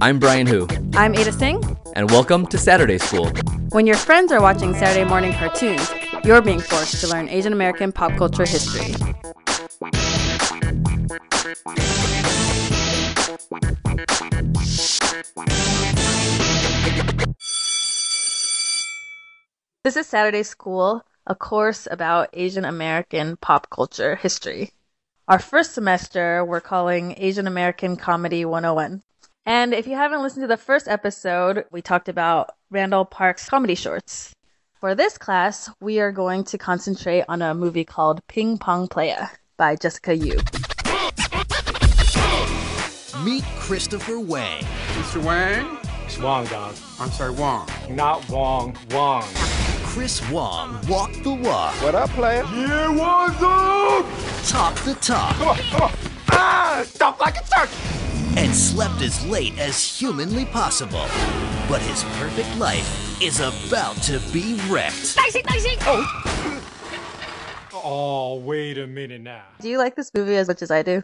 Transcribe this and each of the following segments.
I'm Brian Hu, I'm Ada Tseng. and welcome to Saturday School. When your friends are watching Saturday morning cartoons, you're being forced to learn Asian American pop culture history. This is Saturday School, a course about Asian American pop culture history. Our first semester, we're calling Asian American Comedy 101. And if you haven't listened to the first episode, we talked about Randall Park's comedy shorts. For this class, we are going to concentrate on a movie called Ping Pong Playa by Jessica Yu. Meet Christopher Wang. Mr. Wang? It's Wong, dog. I'm sorry, Wong. Not Wong. Wong. Chris Wong walked the walk, What up, player? Yeah, what's up? talked the talk, Come on, come on. Ah, stop like a turkey. and slept as late as humanly possible. But his perfect life is about to be wrecked. Oh, Oh, wait a minute now. Do you like this movie as much as I do?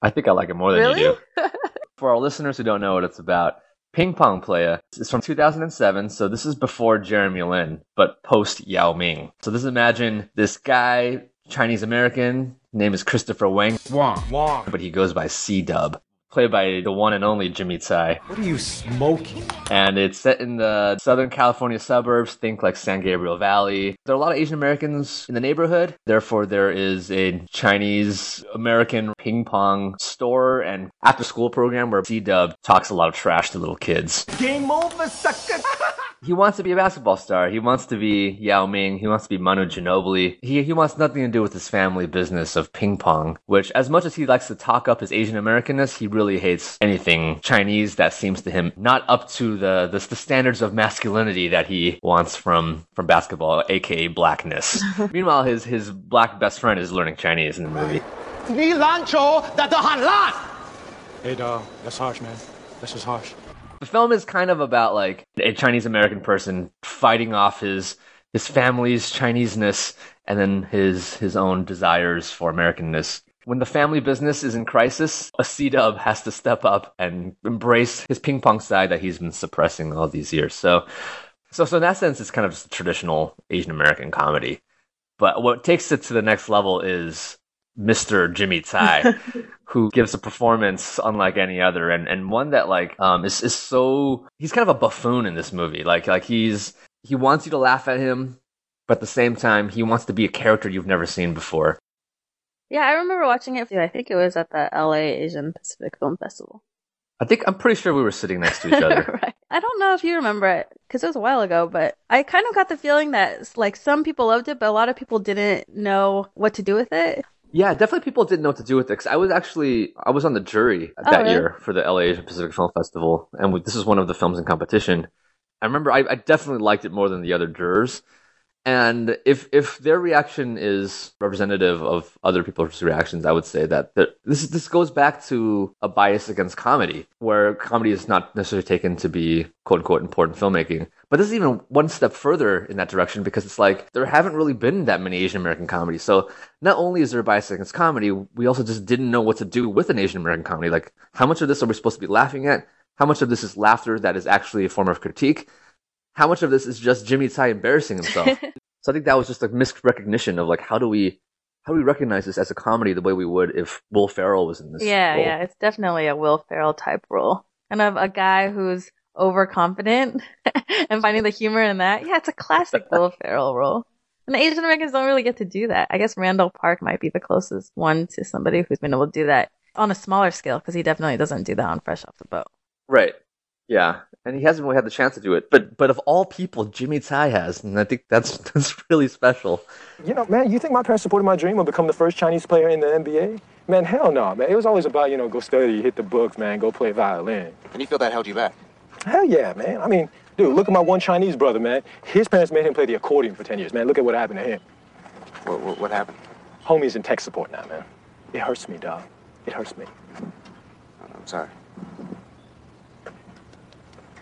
I think I like it more than Really? you do. For our listeners who don't know what it's about, Ping Pong Playa is from 2007, so this is before Jeremy Lin, but post Yao Ming. So just imagine this guy, Chinese American, name is Christopher Wang, Wong. Wong. but he goes by C Dub, played by the one and only Jimmy Tsai. What are you smoking? And it's set in the Southern California suburbs, think like San Gabriel Valley. There are a lot of Asian Americans in the neighborhood. Therefore, there is a Chinese American ping pong store and after school program where C Dub talks a lot of trash to little kids. Game over, sucker. He wants to be a basketball star. He wants to be Yao Ming. He wants to be Manu Ginobili. He, he wants nothing to do with his family business of ping pong, which as much as he likes to talk up his Asian Americanness, he really really hates anything Chinese that seems to him not up to the, the, the standards of masculinity that he wants from from basketball, aka blackness. Meanwhile, his his black best friend is learning Chinese in the movie. Ni lancho da han hanlan. Hey, dog, that's harsh, man. This is harsh. The film is kind of about like a Chinese American person fighting off his his family's Chineseness and then his his own desires for Americanness. When the family business is in crisis, a C Dub has to step up and embrace his ping pong side that he's been suppressing all these years. So, so, so in that sense, it's kind of just traditional Asian American comedy. But what takes it to the next level is Mr. Jimmy Tsai, who gives a performance unlike any other, and, and one that like um is, is so he's kind of a buffoon in this movie. Like like he's he wants you to laugh at him, but at the same time he wants to be a character you've never seen before. Yeah, I remember watching it. I think it was at the LA Asian Pacific Film Festival. I think I'm pretty sure we were sitting next to each other. right. I don't know if you remember it because it was a while ago, but I kind of got the feeling that like some people loved it, but a lot of people didn't know what to do with it. Yeah, definitely people didn't know what to do with it. 'cause I was actually I was on the jury Oh, that really? year for the LA Asian Pacific Film Festival, and we, this is one of the films in competition. I remember I, I definitely liked it more than the other jurors, and if if their reaction is representative of other people's reactions, I would say that this this goes back to a bias against comedy, where comedy is not necessarily taken to be quote unquote important filmmaking. But this is even one step further in that direction because it's like there haven't really been that many Asian American comedies. So not only is there a bias against comedy, we also just didn't know what to do with an Asian American comedy. Like how much of this are we supposed to be laughing at? How much of this is laughter that is actually a form of critique? How much of this is just Jimmy Tsai embarrassing himself? so I think that was just a misrecognition of like how do we how do we recognize this as a comedy the way we would if Will Ferrell was in this? Yeah, role? yeah, it's definitely a Will Ferrell type role. Kind of a guy who's overconfident and finding the humor in that. Yeah, it's a classic Will Ferrell role. And the Asian Americans don't really get to do that. I guess Randall Park might be the closest one to somebody who's been able to do that on a smaller scale because he definitely doesn't do that on Fresh Off the Boat. Right. Yeah, and he hasn't really had the chance to do it. But but of all people, Jimmy Tsai has, and I think that's that's really special. You know, man, you think my parents supported my dream of becoming the first Chinese player in the NBA? Man, hell no, man. It was always about, you know, go study, hit the books, man, go play violin. And you feel that held you back? Hell yeah, man. I mean, dude, look at my one Chinese brother, man. His parents made him play the accordion for 10 years, man. Look at what happened to him. What, what, what happened? Homie's in tech support now, man. It hurts me, dog. It hurts me. I'm sorry.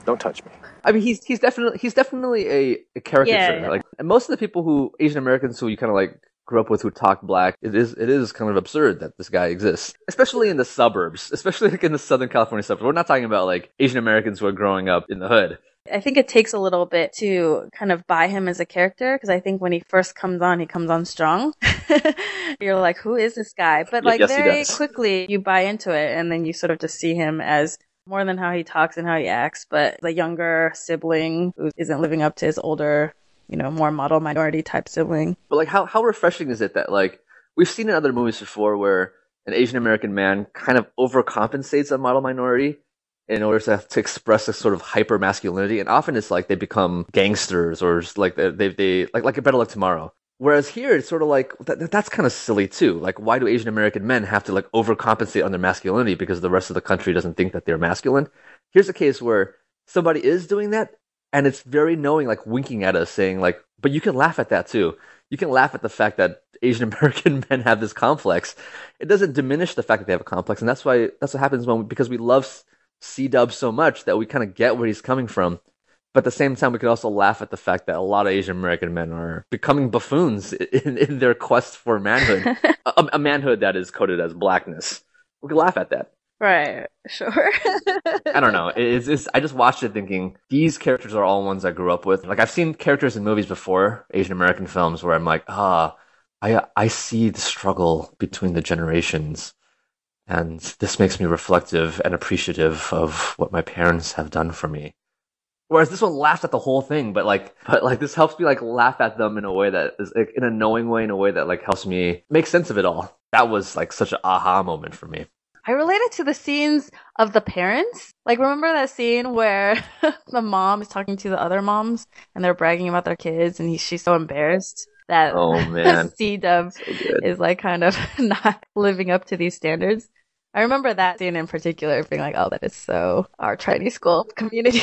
Don't touch me. I mean, he's he's definitely he's definitely a, a caricature. Yeah, yeah. Like and most of the people who Asian Americans who you kind of like grew up with who talk black, it is it is kind of absurd that this guy exists, especially in the suburbs, especially like in the Southern California suburbs. We're not talking about like Asian Americans who are growing up in the hood. I think it takes a little bit to kind of buy him as a character because I think when he first comes on, he comes on strong. You're like, who is this guy? But like Yes, very quickly, you buy into it, and then you sort of just see him as more than how he talks and how he acts, but the younger sibling who isn't living up to his older, you know, more model minority type sibling. But like, how how refreshing is it that like we've seen in other movies before where an Asian American man kind of overcompensates a model minority in order to to express a sort of hyper masculinity, and often it's like they become gangsters or like they they, they like like a Better Luck Tomorrow. Whereas here it's sort of like that, that's kind of silly too. Like, why do Asian American men have to like overcompensate on their masculinity because the rest of the country doesn't think that they're masculine? Here's a case where somebody is doing that, and it's very knowing, like winking at us, saying like, "But you can laugh at that too. You can laugh at the fact that Asian American men have this complex. It doesn't diminish the fact that they have a complex, and that's why that's what happens when because we love C Dub so much that we kind of get where he's coming from." But at the same time, we could also laugh at the fact that a lot of Asian American men are becoming buffoons in, in their quest for manhood, a, a manhood that is coded as blackness. We could laugh at that. Right. Sure. I don't know. It's, it's, I just watched it thinking these characters are all ones I grew up with. Like I've seen characters in movies before, Asian American films, where I'm like, ah, I I see the struggle between the generations, and this makes me reflective and appreciative of what my parents have done for me. Whereas this one laughs at the whole thing, but like, but like this helps me like laugh at them in a way that is like, in a knowing way, in a way that like helps me make sense of it all. That was like such an aha moment for me. I related to the scenes of the parents. Like, remember that scene where the mom is talking to the other moms and they're bragging about their kids, and he, she's so embarrassed that Oh man, C Dub so is like kind of not living up to these standards. I remember that scene in particular being like, oh, that is so our Chinese school community.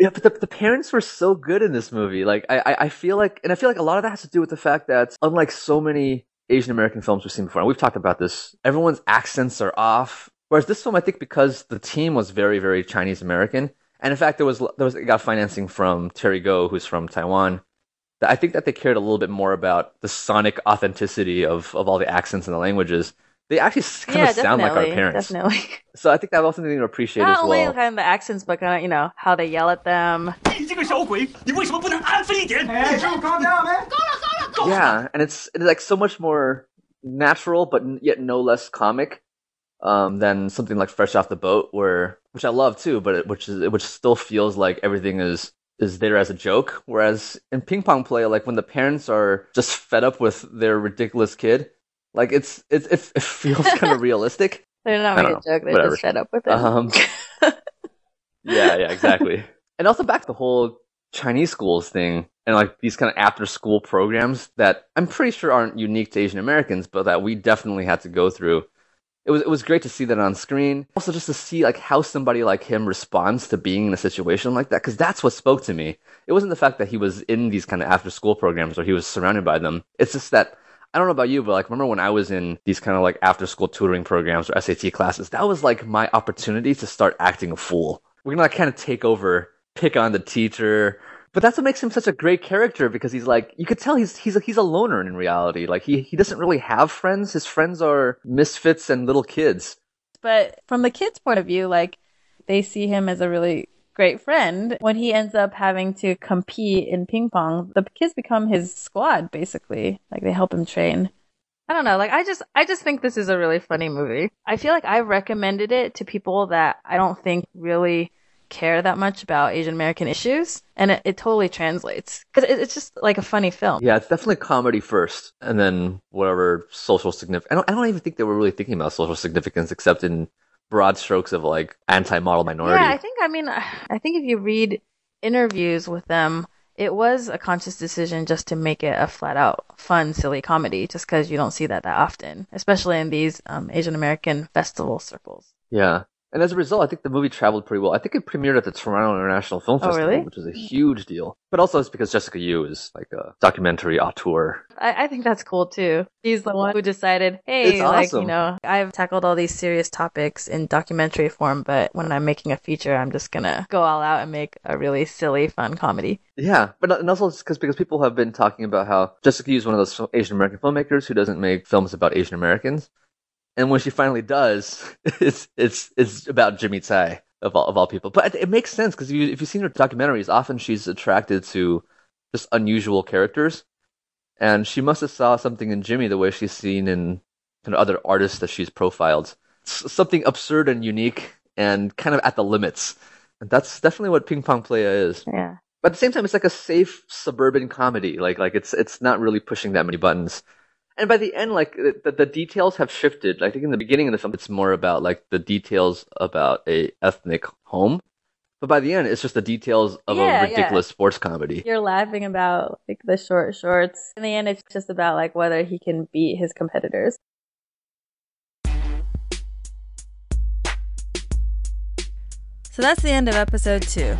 Yeah, but the, the parents were so good in this movie. Like, I, I, feel like, and I feel like a lot of that has to do with the fact that, unlike so many Asian American films we've seen before, and we've talked about this, everyone's accents are off. Whereas this film, I think, because the team was very, very Chinese American, and in fact, there was there was it got financing from Terry Gou, who's from Taiwan. I think that they cared a little bit more about the sonic authenticity of, of all the accents and the languages. They actually kind yeah, of sound like our parents. Definitely. So I think that was something to appreciate Not as well. Not only kind of the accents, but kind of, you know, how they yell at them. Calm down. Yeah, and it's, it's like so much more natural, but yet no less comic um, than something like Fresh Off the Boat, where which I love too, but it, which is which still feels like everything is is there as a joke. Whereas in ping pong play, like when the parents are just fed up with their ridiculous kid, like it's it's it, it feels kind of realistic. They're not making a joke. They're Whatever. just fed up with it. Um, yeah, yeah, exactly. and also back to the whole Chinese schools thing and like these kind of after school programs that I'm pretty sure aren't unique to Asian Americans, but that we definitely had to go through. It was it was great to see that on screen. Also, just to see like how somebody like him responds to being in a situation like that, because that's what spoke to me. It wasn't the fact that he was in these kind of after school programs or he was surrounded by them. It's just that I don't know about you, but like remember when I was in these kind of like after school tutoring programs or SAT classes, that was like my opportunity to start acting a fool. We're gonna like, kind of take over, pick on the teacher. But that's what makes him such a great character because he's like you could tell he's he's a, he's a loner in reality. Like he he doesn't really have friends. His friends are misfits and little kids. But from the kids' point of view, like they see him as a really great friend. When he ends up having to compete in ping pong, the kids become his squad basically. Like they help him train. I don't know. Like I just I just think this is a really funny movie. I feel like I recommended it to people that I don't think really care that much about Asian American issues, and it, it totally translates because it, it's just like a funny film. Yeah, it's definitely comedy first, and then whatever social significance. I don't I don't even think they were really thinking about social significance except in broad strokes of like anti-model minority. Yeah, I think I mean I think if you read interviews with them, it was a conscious decision just to make it a flat out fun, silly comedy, just because you don't see that that often, especially in these um, Asian American festival circles. Yeah. And as a result, I think the movie traveled pretty well. I think it premiered at the Toronto International Film Oh, Festival, really? which was a huge deal. But also it's because Jessica Yu is like a documentary auteur. I, I think that's cool too. He's the one who decided, hey, like, you know, I've tackled all these serious topics in documentary form, but when I'm making a feature, I'm just gonna go all out and make a really silly, fun comedy. Yeah, but and also because because people have been talking about how Jessica Yu is one of those Asian American filmmakers who doesn't make films about Asian Americans, and when she finally does, it's it's it's about Jimmy Tsai of all of all people. But it makes sense because if you if you've seen her documentaries, often she's attracted to just unusual characters, and she must have saw something in Jimmy the way she's seen in kind of other artists that she's profiled, S- something absurd and unique and kind of at the limits. And that's definitely what Ping Pong Playa is Yeah. but at the same time it's like a safe suburban comedy like like it's it's not really pushing that many buttons and by the end like the, the details have shifted i think in the beginning of the film it's more about like the details about a ethnic home but by the end it's just the details of Yeah, a ridiculous sports comedy You're laughing about like the short shorts. In the end, it's just about like whether he can beat his competitors. So that's the end of episode two.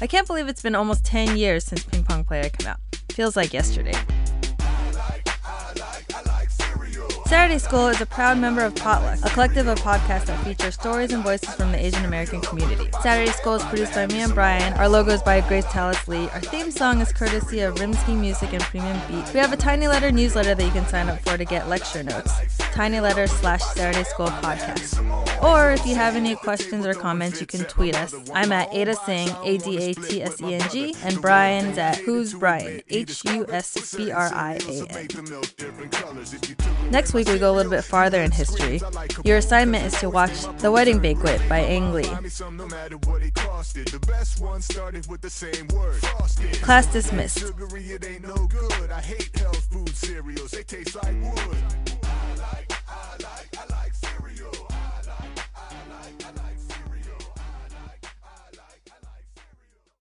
I can't believe it's been almost 10 years since Ping Pong Playa came out. Feels like yesterday. Saturday School is a proud member of Potluck, a collective of podcasts that feature stories and voices from the Asian American community. Saturday School is produced by me and Brian. Our logo is by Grace Tallis Lee. Our theme song is courtesy of Rimsky Music and Premium Beat. We have a Tiny Letter newsletter that you can sign up for to get lecture notes. Tiny Letter slash Saturday School podcast. Or if you have any questions or comments, you can tweet us. I'm at Ada Tseng, A D A T S E N G, and Brian's at Who's Brian, H U S B R I A N. Next week, we go a little bit farther in history. Your assignment is to watch The Wedding Banquet by Ang Lee. Class dismissed. Like,